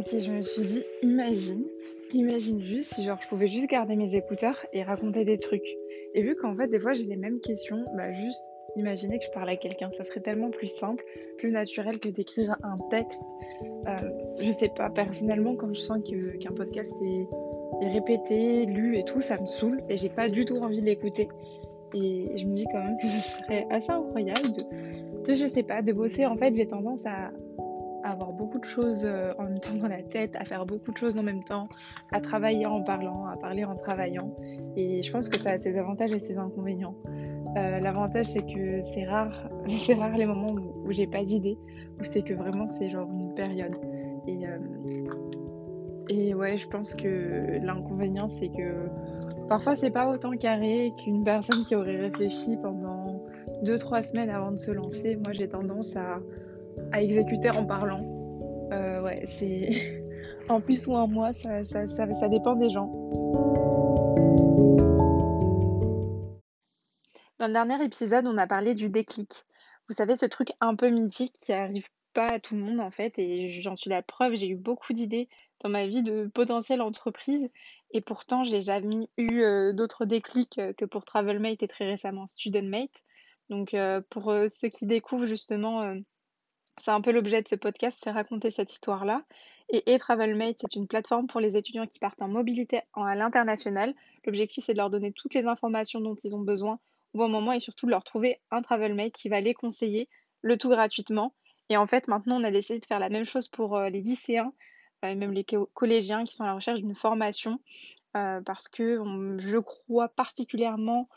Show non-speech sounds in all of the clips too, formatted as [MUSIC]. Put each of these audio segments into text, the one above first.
Ok, je me suis dit, imagine, imagine juste si genre je pouvais juste garder mes écouteurs et raconter des trucs. Et vu qu'en fait des fois j'ai les mêmes questions, bah juste imaginer que je parle à quelqu'un, ça serait tellement plus simple, plus naturel que d'écrire un texte. Euh, je sais pas, personnellement quand je sens qu'un podcast est, est répété, lu et tout, ça me saoule et j'ai pas du tout envie de l'écouter. Et je me dis quand même que ce serait assez incroyable de, de je sais pas, de bosser. En fait j'ai tendance à avoir beaucoup de choses euh, en même temps dans la tête, à faire beaucoup de choses en même temps, à travailler en parlant, à parler en travaillant. Et je pense que ça a ses avantages et ses inconvénients. Euh, l'avantage c'est que c'est rare, [LAUGHS] c'est rare les moments où, j'ai pas d'idée, où c'est que vraiment c'est genre une période. Et, euh, et ouais, je pense que l'inconvénient c'est que parfois c'est pas autant carré qu'une personne qui aurait réfléchi pendant 2-3 semaines avant de se lancer. Moi j'ai tendance à à exécuter en parlant. Euh, ouais, c'est [LAUGHS] en plus ou en moi, ça, ça, ça, dépend des gens. Dans le dernier épisode, on a parlé du déclic. Vous savez, ce truc un peu mythique qui arrive pas à tout le monde en fait, et j'en suis la preuve, j'ai eu beaucoup d'idées dans ma vie de potentielle entreprise, et pourtant j'ai jamais eu euh, d'autres déclics euh, que pour Travelmate et très récemment StudentMate. Donc pour ceux qui découvrent justement c'est un peu l'objet de ce podcast, c'est raconter cette histoire-là. Et eTravelMate, c'est une plateforme pour les étudiants qui partent en mobilité à l'international. L'objectif, c'est de leur donner toutes les informations dont ils ont besoin au bon moment et surtout de leur trouver un Travelmate qui va les conseiller, le tout gratuitement. Et en fait, maintenant, on a décidé de faire la même chose pour euh, les lycéens euh, et même les collégiens qui sont à la recherche d'une formation euh, parce que je crois particulièrement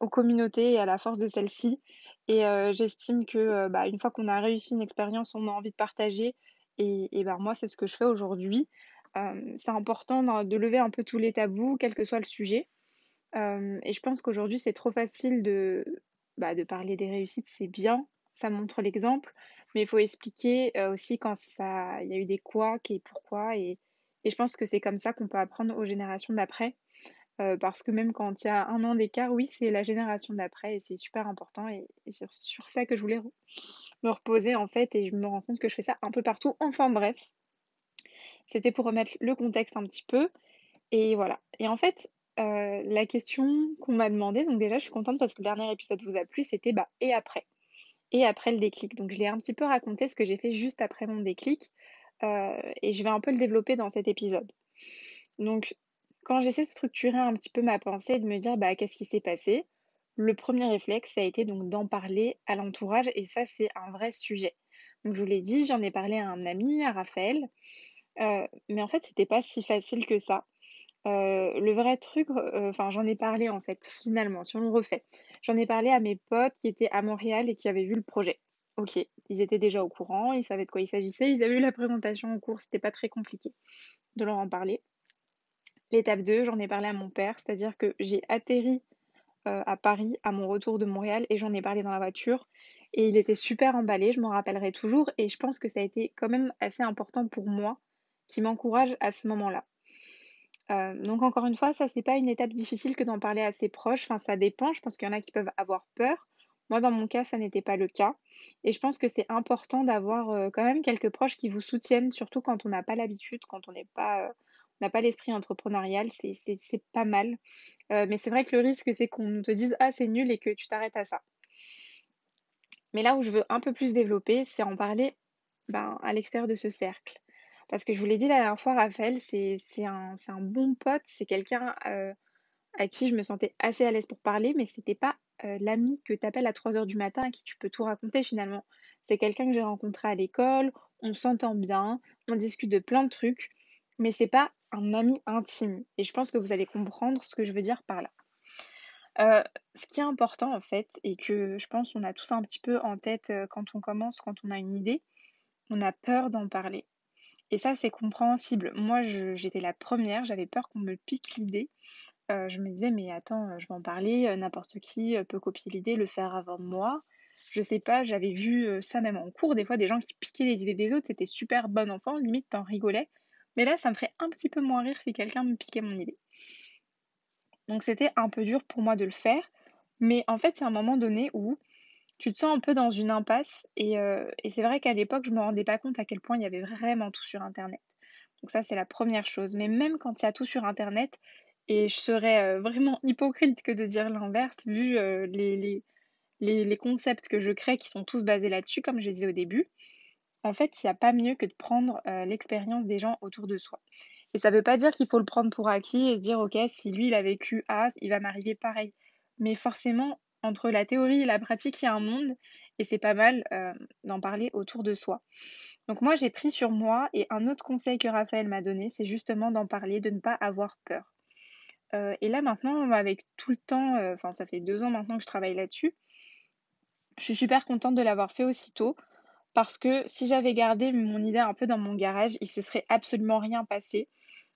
aux communautés et à la force de celles-ci. Et j'estime que, bah, une fois qu'on a réussi une expérience, on a envie de partager et et bah, moi, c'est ce que je fais aujourd'hui. c'est important de lever un peu tous les tabous, quel que soit le sujet. et je pense qu'aujourd'hui, c'est trop facile de, bah, de parler des réussites, c'est bien, ça montre l'exemple, mais il faut expliquer, aussi quand il y a eu des couacs et pourquoi et et je pense que c'est comme ça qu'on peut apprendre aux générations d'après. Euh, parce que même quand il y a un an d'écart, oui, c'est la génération d'après et c'est super important. Et, c'est sur ça que je voulais me reposer en fait. Et je me rends compte que je fais ça un peu partout. Enfin bref, c'était pour remettre le contexte un petit peu. Et voilà. Et en fait, euh, la question qu'on m'a demandé, donc déjà je suis contente parce que le dernier épisode vous a plu, c'était bah et après? Et après le déclic. Donc je l'ai un petit peu raconté ce que j'ai fait juste après mon déclic. Euh, et je vais un peu le développer dans cet épisode. Donc quand j'essaie de structurer un petit peu ma pensée et de me dire bah, qu'est-ce qui s'est passé, le premier réflexe, ça a été donc d'en parler à l'entourage et ça, c'est un vrai sujet. Donc, je vous l'ai dit, j'en ai parlé à un ami, à Raphaël, euh, mais en fait, c'était pas si facile que ça. Euh, le vrai truc, euh, enfin, j'en ai parlé en fait, finalement, si on le refait. J'en ai parlé à mes potes qui étaient à Montréal et qui avaient vu le projet. Ok, ils étaient déjà au courant, ils savaient de quoi il s'agissait, ils avaient eu la présentation en cours, c'était pas très compliqué de leur en parler. L'étape 2, j'en ai parlé à mon père, c'est-à-dire que j'ai atterri euh, à Paris à mon retour de Montréal et j'en ai parlé dans la voiture. Et il était super emballé, je m'en rappellerai toujours. Et je pense que ça a été quand même assez important pour moi, qui m'encourage à ce moment-là. Euh, donc encore une fois, ça c'est pas une étape difficile que d'en parler à ses proches. Enfin, ça dépend. Je pense qu'il y en a qui peuvent avoir peur. Moi, dans mon cas, ça n'était pas le cas. Et je pense que c'est important d'avoir euh, quand même quelques proches qui vous soutiennent, surtout quand on n'a pas l'habitude, quand on n'est pas n'a pas l'esprit entrepreneurial, c'est pas mal. Euh, mais c'est vrai que le risque, c'est qu'on te dise Ah, c'est nul et que tu t'arrêtes à ça. Mais là où je veux un peu plus développer, c'est en parler ben, à l'extérieur de ce cercle. Parce que je vous l'ai dit la dernière fois, Raphaël, c'est un, un, bon pote, c'est quelqu'un euh, à qui je me sentais assez à l'aise pour parler, mais c'était pas euh, l'ami que tu appelles à 3 heures du matin à qui tu peux tout raconter finalement. C'est quelqu'un que j'ai rencontré à l'école, on s'entend bien, on discute de plein de trucs, mais c'est pas un ami intime. Et je pense que vous allez comprendre ce que je veux dire par là. Euh, ce qui est important en fait, et que je pense qu'on a tous un petit peu en tête euh, quand on commence, quand on a une idée, on a peur d'en parler. Et ça, c'est compréhensible. Moi, j'étais la première, j'avais peur qu'on me pique l'idée. Euh, je me disais, mais attends, je vais en parler, n'importe qui peut copier l'idée, le faire avant moi. Je sais pas, j'avais vu ça même en cours, des fois, des gens qui piquaient les idées des autres, c'était super bon enfant, limite, t'en rigolais. Mais là, ça me ferait un petit peu moins rire si quelqu'un me piquait mon idée. Donc c'était un peu dur pour moi de le faire. Mais en fait, c'est un moment donné où tu te sens un peu dans une impasse. Et, euh, c'est vrai qu'à l'époque, je ne me rendais pas compte à quel point il y avait vraiment tout sur Internet. Donc ça, c'est la première chose. Mais même quand il y a tout sur Internet, et je serais euh, vraiment hypocrite que de dire l'inverse, vu euh, les, concepts que je crée qui sont tous basés là-dessus, comme je disais au début, en fait, il n'y a pas mieux que de prendre euh, l'expérience des gens autour de soi. Et ça ne veut pas dire qu'il faut le prendre pour acquis et se dire, ok, si lui, il a vécu A, il va m'arriver pareil. Mais forcément, entre la théorie et la pratique, il y a un monde, et c'est pas mal d'en parler autour de soi. Donc moi, j'ai pris sur moi, et un autre conseil que Raphaël m'a donné, c'est justement d'en parler, de ne pas avoir peur. et là maintenant, avec tout le temps, enfin ça fait deux ans maintenant que je travaille là-dessus, je suis super contente de l'avoir fait aussitôt parce que si j'avais gardé mon idée un peu dans mon garage, il se serait absolument rien passé.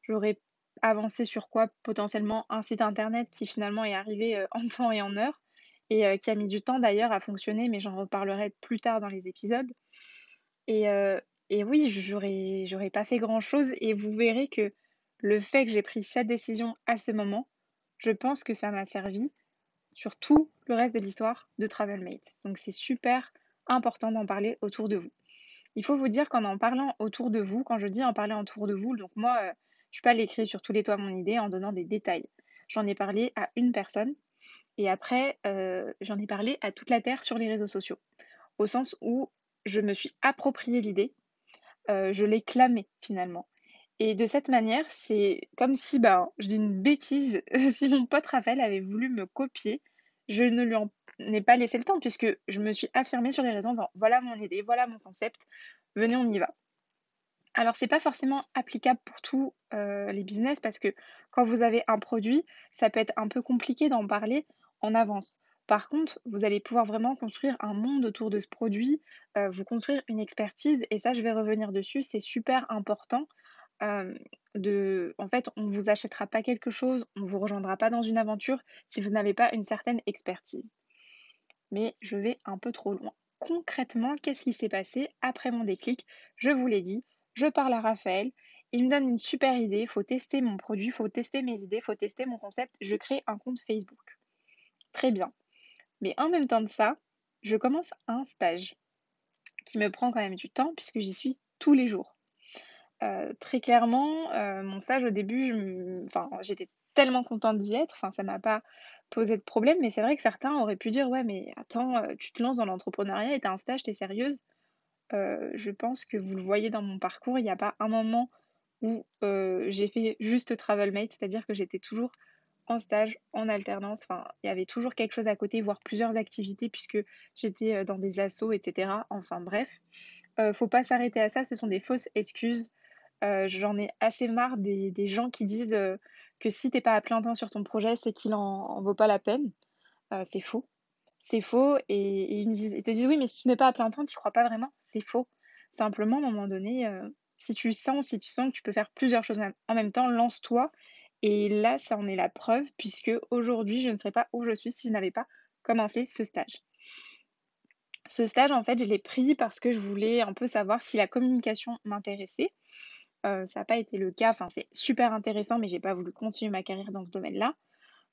J'aurais avancé sur quoi? Potentiellement un site internet qui finalement est arrivé euh, en [LAUGHS] temps et en heure et euh, qui a mis du temps d'ailleurs à fonctionner, mais j'en reparlerai plus tard dans les épisodes. Et, euh, et oui, j'aurais, j'aurais pas fait grand chose et vous verrez que le fait que j'ai pris cette décision à ce moment, je pense que ça m'a servi sur tout le reste de l'histoire de TravelMate. Donc c'est super important d'en parler autour de vous. Il faut vous dire qu'en en parlant autour de vous, quand je dis en parler autour de vous, donc moi, je euh, je suis pas l'écrire sur tous les toits mon idée en donnant des détails. J'en ai parlé à une personne et après, euh, j'en ai parlé à toute la Terre sur les réseaux sociaux. Au sens où je me suis approprié l'idée, euh, je l'ai clamée finalement. Et de cette manière, c'est comme si, bah, je dis une bêtise, [LAUGHS] si mon pote Raphaël avait voulu me copier, je ne lui en ai pas laissé le temps puisque je me suis affirmée sur les réseaux en disant voilà mon idée, voilà mon concept, venez on y va. Alors c'est pas forcément applicable pour tous euh, les business parce que quand vous avez un produit, ça peut être un peu compliqué d'en parler en avance. Par contre, vous allez pouvoir vraiment construire un monde autour de ce produit, euh, vous construire une expertise, et ça je vais revenir dessus, c'est super important. Euh, en fait, on ne vous achètera pas quelque chose, on ne vous rejoindra pas dans une aventure si vous n'avez pas une certaine expertise mais je vais un peu trop loin. Concrètement, qu'est-ce qui s'est passé après mon déclic? Je vous l'ai dit, je parle à Raphaël, il me donne une super idée, il faut tester mon produit, il faut tester mes idées, il faut tester mon concept, je crée un compte Facebook. Très bien. Mais en même temps de ça, je commence un stage qui me prend quand même du temps puisque j'y suis tous les jours. Euh, très clairement, euh, mon stage au début, j'étais tellement contente d'y être, enfin, ça m'a pas poser de problème, mais c'est vrai que certains auraient pu dire: «Ouais, mais attends, euh, tu te lances dans l'entrepreneuriat et tu un stage, tu es sérieuse?» euh, je pense que vous le voyez dans mon parcours, il n'y a pas un moment où, euh, j'ai fait juste TravelMate, c'est-à-dire que j'étais toujours en stage, en alternance, enfin, il y avait toujours quelque chose à côté, voire plusieurs activités puisque j'étais, dans des assos et cetera. Enfin bref, faut pas s'arrêter à ça, ce sont des fausses excuses. j'en ai assez marre des gens qui disent, que si t'es pas à plein temps sur ton projet, c'est qu'il en, vaut pas la peine. Euh, c'est faux. C'est faux. Et, ils, te disent oui, mais si tu ne mets pas à plein temps, tu crois pas vraiment. C'est faux. Simplement, à un moment donné, euh, si tu sens, si tu sens que tu peux faire plusieurs choses en même temps, lance-toi. Et là, ça en est la preuve, puisque aujourd'hui, je ne serais pas où je suis si je n'avais pas commencé ce stage. Ce stage, en fait, je l'ai pris parce que je voulais un peu savoir si la communication m'intéressait. Euh, ça n'a pas été le cas. Enfin, c'est super intéressant, mais j'ai pas voulu continuer ma carrière dans ce domaine-là.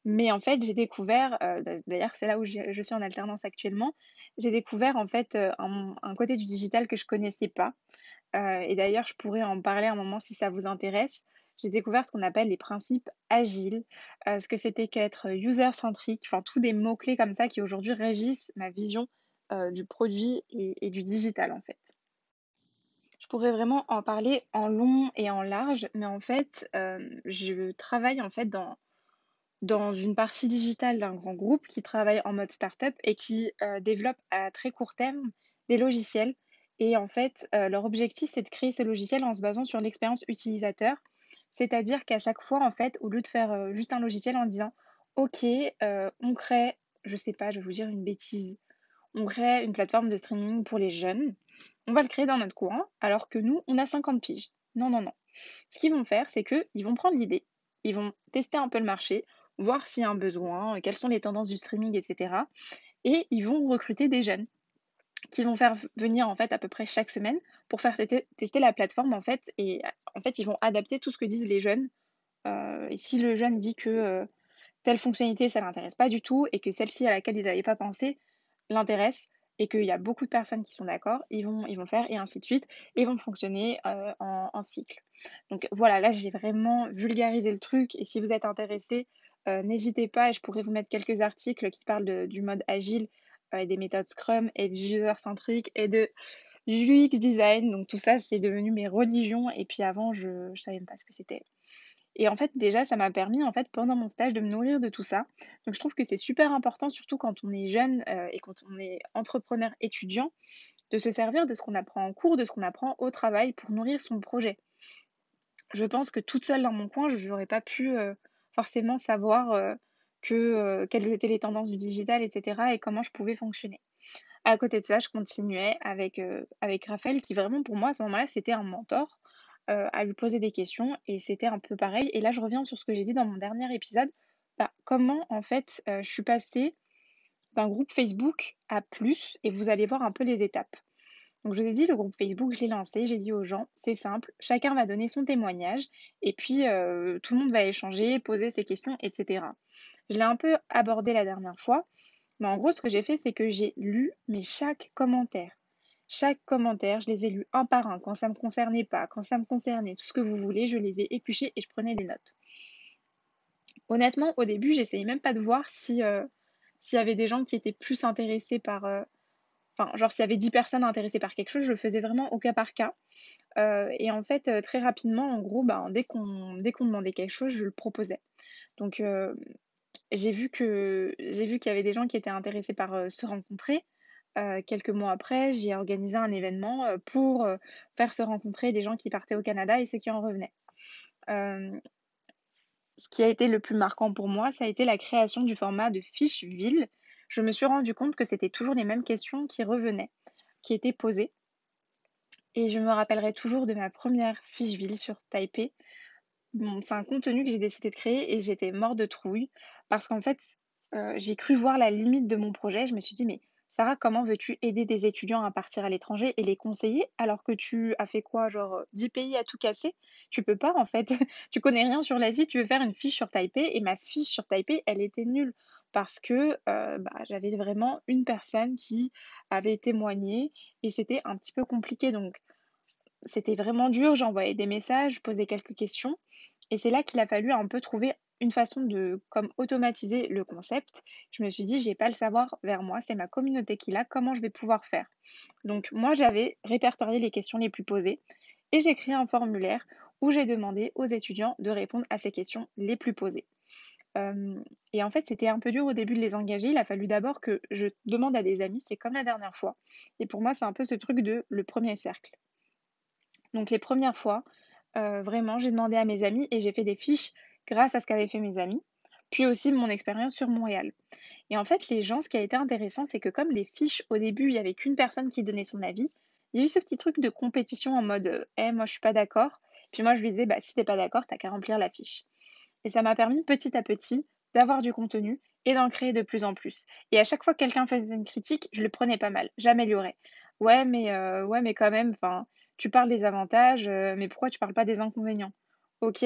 Mais en fait, j'ai découvert, euh, d'ailleurs, c'est là où je suis en alternance actuellement, j'ai découvert en fait euh, un, côté du digital que je connaissais pas. et d'ailleurs, je pourrais en parler un moment si ça vous intéresse. J'ai découvert ce qu'on appelle les principes agiles, ce que c'était qu'être user-centrique, enfin, tous des mots-clés comme ça qui aujourd'hui régissent ma vision du produit et, et du digital en fait. Je pourrais vraiment en parler en long et en large, mais en fait, euh, je travaille en fait dans, dans une partie digitale d'un grand groupe qui travaille en mode startup et qui euh, développe à très court terme des logiciels. Et en fait, euh, leur objectif, c'est de créer ces logiciels en se basant sur l'expérience utilisateur. C'est-à-dire qu'à chaque fois, en fait, au lieu de faire juste un logiciel en disant, OK, on crée, je sais pas, je vais vous dire une bêtise, on crée une plateforme de streaming pour les jeunes on va le créer dans notre coin, alors que nous, on a 50 piges. Non, non, non. Ce qu'ils vont faire, c'est qu'ils vont prendre l'idée, ils vont tester un peu le marché, voir s'il y a un besoin, quelles sont les tendances du streaming, etc. Et ils vont recruter des jeunes qui vont faire venir en fait à peu près chaque semaine pour faire tester la plateforme en fait et en fait ils vont adapter tout ce que disent les jeunes euh, et si le jeune dit que euh, telle fonctionnalité ça l'intéresse pas du tout et que celle-ci à laquelle ils n'avaient pas pensé l'intéresse et qu'il y a beaucoup de personnes qui sont d'accord, ils vont, ils vont faire et ainsi de suite, et vont fonctionner euh, en, cycle. Donc voilà, là j'ai vraiment vulgarisé le truc et si vous êtes intéressé, n'hésitez pas et je pourrais vous mettre quelques articles qui parlent du mode agile et des méthodes Scrum et du user-centric et de l'UX design. Donc tout ça, c'est devenu mes religions et puis avant, je ne savais même pas ce que c'était. Et en fait, déjà, ça m'a permis, en fait, pendant mon stage, de me nourrir de tout ça. Donc, je trouve que c'est super important, surtout quand on est jeune euh, et quand on est entrepreneur étudiant, de se servir de ce qu'on apprend en cours, de ce qu'on apprend au travail pour nourrir son projet. Je pense que toute seule dans mon coin, je n'aurais pas pu euh, forcément savoir euh, que, quelles étaient les tendances du digital, etc. et comment je pouvais fonctionner. À côté de ça, je continuais avec, avec Raphaël, qui vraiment pour moi, à ce moment-là, c'était un mentor. Euh, à lui poser des questions et c'était un peu pareil. Et là, je reviens sur ce que j'ai dit dans mon dernier épisode. Bah, comment, en fait, euh, je suis passée d'un groupe Facebook à plus et vous allez voir un peu les étapes. Donc, je vous ai dit, le groupe Facebook, je l'ai lancé, j'ai dit aux gens, c'est simple, chacun va donner son témoignage et puis euh, tout le monde va échanger, poser ses questions, etc. Je l'ai un peu abordé la dernière fois, mais en gros, ce que j'ai fait, c'est que j'ai lu mais chaque commentaire. Chaque commentaire, je les ai lus un par un, quand ça ne me concernait pas, quand ça me concernait, tout ce que vous voulez, je les ai épluchés et je prenais des notes. Honnêtement, au début, j'essayais même pas de voir si euh, s'il y avait des gens qui étaient plus intéressés par. Euh, enfin, genre s'il y avait 10 personnes intéressées par quelque chose, je le faisais vraiment au cas par cas. Euh, et en fait, très rapidement, en gros, ben, dès qu'on dès qu'on demandait quelque chose, je le proposais. Donc j'ai vu que j'ai vu qu'il y avait des gens qui étaient intéressés par se rencontrer, euh, quelques mois après, j'ai organisé un événement euh, pour euh, faire se rencontrer des gens qui partaient au Canada et ceux qui en revenaient. ce qui a été le plus marquant pour moi, ça a été la création du format de fiche ville. Je me suis rendu compte que c'était toujours les mêmes questions qui revenaient, qui étaient posées. Et je me rappellerai toujours de ma première fiche ville sur Taipei. C'est un contenu que j'ai décidé de créer et j'étais mort de trouille parce qu'en fait, j'ai cru voir la limite de mon projet. Je me suis dit, mais Sarah, comment veux-tu aider des étudiants à partir à l'étranger et les conseiller alors que tu as fait quoi, genre 10 pays à tout casser? Tu peux pas en fait. [LAUGHS] tu connais rien sur l'Asie, tu veux faire une fiche sur Taipei et ma fiche sur Taipei, elle était nulle parce que bah, j'avais vraiment une personne qui avait témoigné et c'était un petit peu compliqué. Donc c'était vraiment dur, j'envoyais des messages, posais quelques questions et c'est là qu'il a fallu un peu trouver une façon de comme automatiser le concept. Je me suis dit, j'ai pas le savoir vers moi, c'est ma communauté qui l'a, comment je vais pouvoir faire? Donc moi, j'avais répertorié les questions les plus posées et j'ai créé un formulaire où j'ai demandé aux étudiants de répondre à ces questions les plus posées. et en fait, c'était un peu dur au début de les engager. Il a fallu d'abord que je demande à des amis, c'est comme la dernière fois. Et pour moi, c'est un peu ce truc de le premier cercle. Donc les premières fois, vraiment, j'ai demandé à mes amis et j'ai fait des fiches grâce à ce qu'avaient fait mes amis, puis aussi mon expérience sur Montréal. Et en fait, les gens, ce qui a été intéressant, c'est que comme les fiches, au début, il n'y avait qu'une personne qui donnait son avis, il y a eu ce petit truc de compétition en mode Eh, moi, je suis pas d'accord. Puis moi, je lui disais Bah, si t'es pas d'accord, t'as qu'à remplir la fiche. Et ça m'a permis petit à petit d'avoir du contenu et d'en créer de plus en plus. Et à chaque fois que quelqu'un faisait une critique, je le prenais pas mal, j'améliorais. Ouais, mais euh, ouais, mais quand même, enfin, tu parles des avantages, euh, mais pourquoi tu parles pas des inconvénients? OK,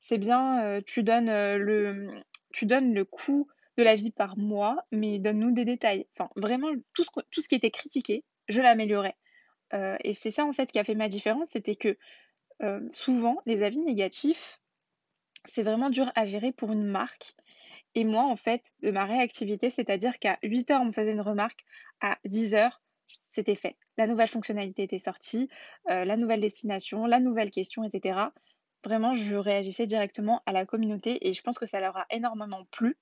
c'est bien, tu donnes, le tu donnes le coût de la vie par mois, mais donne-nous des détails. Enfin, vraiment, tout ce tout ce qui était critiqué, je l'améliorais. et c'est ça, en fait, qui a fait ma différence, c'était que, souvent, les avis négatifs, c'est vraiment dur à gérer pour une marque. Et moi, en fait, de ma réactivité, c'est-à-dire qu'à 8h, on me faisait une remarque, à 10h, c'était fait. La nouvelle fonctionnalité était sortie, la nouvelle destination, la nouvelle question, etc vraiment, je réagissais directement à la communauté et je pense que ça leur a énormément plu.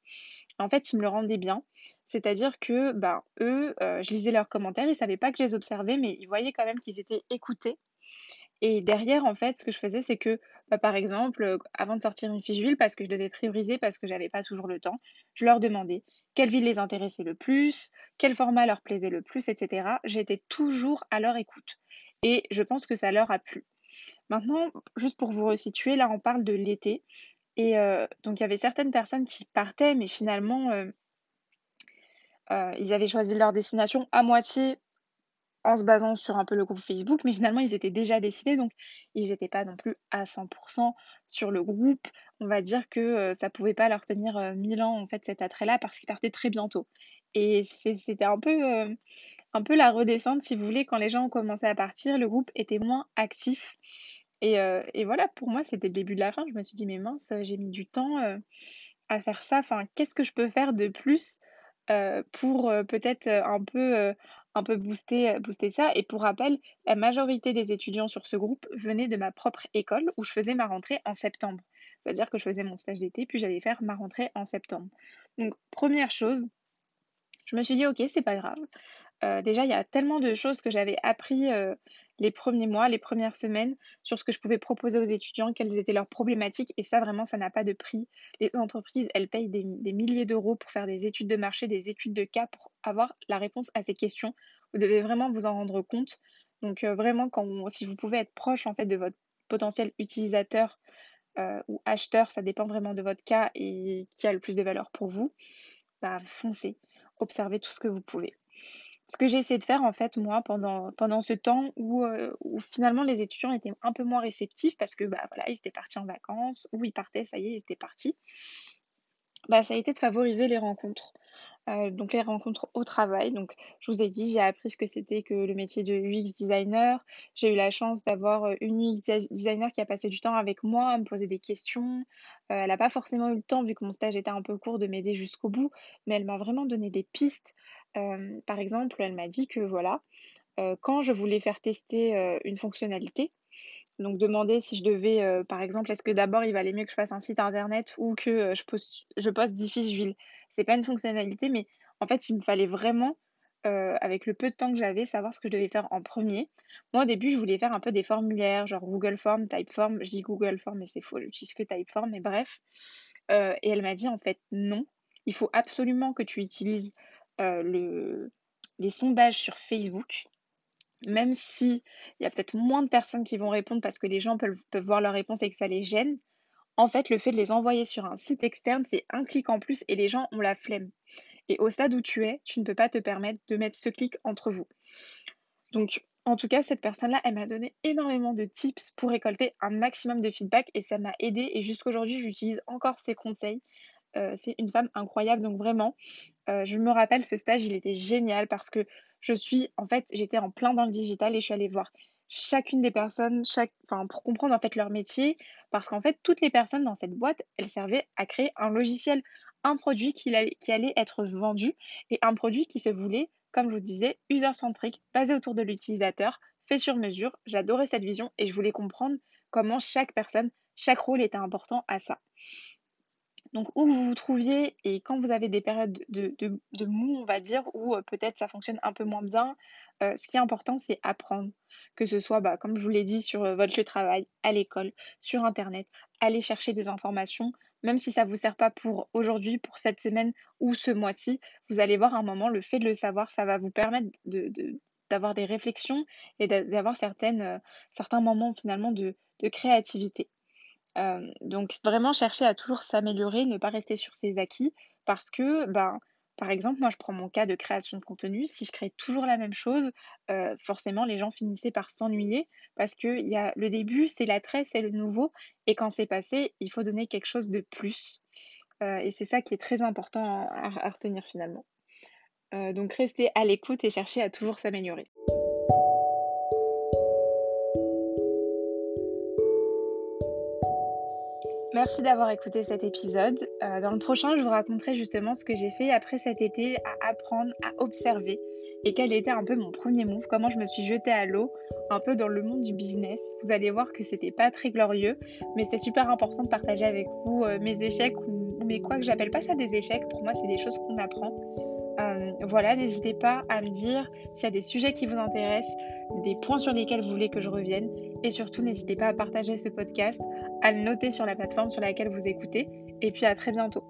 En fait, ils me le rendaient bien. C'est-à-dire que, ben, eux, euh, je lisais leurs commentaires, ils ne savaient pas que je les observais, mais ils voyaient quand même qu'ils étaient écoutés. Et derrière, en fait, ce que je faisais, c'est que, bah, par exemple, euh, avant de sortir une fiche ville, parce que je devais prioriser, parce que j'avais pas toujours le temps, je leur demandais quelle ville les intéressait le plus, quel format leur plaisait le plus, etc. J'étais toujours à leur écoute. Et je pense que ça leur a plu. Maintenant, juste pour vous resituer, là on parle de l'été. Et euh, donc il y avait certaines personnes qui partaient, mais finalement, euh, euh, ils avaient choisi leur destination à moitié en se basant sur un peu le groupe Facebook, mais finalement ils étaient déjà décidés, donc ils n'étaient pas non plus à 100% sur le groupe. On va dire que ça pouvait pas leur tenir mille ans en fait cet attrait-là parce qu'ils partaient très bientôt. Et c'était un peu, un peu la redescente, si vous voulez, quand les gens ont commencé à partir, le groupe était moins actif. Et, et voilà, pour moi, c'était le début de la fin. Je me suis dit, mais mince, j'ai mis du temps à faire ça. Enfin, qu'est-ce que je peux faire de plus pour peut-être un peu un peu booster, booster ça? Et pour rappel, la majorité des étudiants sur ce groupe venaient de ma propre école où je faisais ma rentrée en septembre. C'est-à-dire que je faisais mon stage d'été, puis j'allais faire ma rentrée en septembre. Donc, première chose, je me suis dit, ok, c'est pas grave. Euh, déjà, il y a tellement de choses que j'avais appris euh, les premiers mois, les premières semaines, sur ce que je pouvais proposer aux étudiants, quelles étaient leurs problématiques. Et ça, vraiment, ça n'a pas de prix. Les entreprises, elles payent des, milliers d'euros pour faire des études de marché, des études de cas, pour avoir la réponse à ces questions. Vous devez vraiment vous en rendre compte. Donc, euh, vraiment, si vous pouvez être proche en fait de votre potentiel utilisateur ou acheteur, ça dépend vraiment de votre cas et qui a le plus de valeur pour vous, bah, foncez, observez tout ce que vous pouvez. Ce que j'ai essayé de faire en fait moi pendant, ce temps où, où finalement les étudiants étaient un peu moins réceptifs parce que bah voilà ils étaient partis en vacances ou ils partaient ça y est ils étaient partis bah ça a été de favoriser les rencontres donc les rencontres au travail. Donc je vous ai dit j'ai appris ce que c'était que le métier de UX designer. J'ai eu la chance d'avoir une UX designer qui a passé du temps avec moi à me poser des questions. Elle n'a pas forcément eu le temps vu que mon stage était un peu court de m'aider jusqu'au bout mais elle m'a vraiment donné des pistes. Par exemple, elle m'a dit que voilà, quand je voulais faire tester une fonctionnalité, donc demander si je devais, par exemple, est-ce que d'abord il valait mieux que je fasse un site internet ou que je, poste, je poste 10 fiches d'huile. C'est pas une fonctionnalité, mais en fait, il me fallait vraiment, avec le peu de temps que j'avais, savoir ce que je devais faire en premier. Moi, au début, je voulais faire un peu des formulaires, genre Google Form, Typeform. Je dis Google Form, mais c'est faux, j'utilise que Typeform, mais bref. et elle m'a dit, en fait, non, il faut absolument que tu utilises le, les sondages sur Facebook, même s'il y a peut-être moins de personnes qui vont répondre parce que les gens peuvent, peuvent voir leurs réponses et que ça les gêne, en fait, le fait de les envoyer sur un site externe, c'est un clic en plus et les gens ont la flemme. Et au stade où tu es, tu ne peux pas te permettre de mettre ce clic entre vous. Donc, en tout cas, cette personne-là, elle m'a donné énormément de tips pour récolter un maximum de feedback et ça m'a aidé. Et jusqu'aujourd'hui, j'utilise encore ses conseils. Euh, c'est une femme incroyable, donc vraiment, euh, je me rappelle ce stage, il était génial parce que je suis, en fait, j'étais en plein dans le digital et je suis allée voir chacune des personnes, chaque, pour comprendre en fait leur métier, parce qu'en fait, toutes les personnes dans cette boîte, elles servaient à créer un logiciel, un produit qui allait, qui allait être vendu et un produit qui se voulait, comme je vous disais, user-centrique, basé autour de l'utilisateur, fait sur mesure. J'adorais cette vision et je voulais comprendre comment chaque personne, chaque rôle était important à ça. Donc, où vous vous trouviez et quand vous avez des périodes de, de, mou, on va dire, où peut-être ça fonctionne un peu moins bien, ce qui est important, c'est apprendre. Que ce soit, bah, comme je vous l'ai dit, sur votre lieu de travail, à l'école, sur Internet, aller chercher des informations, même si ça ne vous sert pas pour aujourd'hui, pour cette semaine ou ce mois-ci, vous allez voir un moment, le fait de le savoir, ça va vous permettre d'avoir des réflexions et d'avoir certains moments finalement de créativité donc vraiment chercher à toujours s'améliorer, ne pas rester sur ses acquis parce que, ben, par exemple, moi je prends mon cas de création de contenu, si je crée toujours la même chose, forcément les gens finissaient par s'ennuyer parce que y a le début, c'est l'attrait, c'est le nouveau et quand c'est passé, il faut donner quelque chose de plus. et c'est ça qui est très important à retenir finalement. donc rester à l'écoute et chercher à toujours s'améliorer. Merci d'avoir écouté cet épisode. Euh, dans le prochain, je vous raconterai justement ce que j'ai fait après cet été à apprendre, à observer et quel était un peu mon premier move, comment je me suis jetée à l'eau un peu dans le monde du business. Vous allez voir que c'était pas très glorieux, mais c'est super important de partager avec vous euh, mes échecs ou mes quoi que j'appelle pas ça des échecs. Pour moi, c'est des choses qu'on apprend. Euh, voilà, n'hésitez pas à me dire s'il y a des sujets qui vous intéressent, des points sur lesquels vous voulez que je revienne. Et surtout, n'hésitez pas à partager ce podcast, à le noter sur la plateforme sur laquelle vous écoutez. Et puis à très bientôt.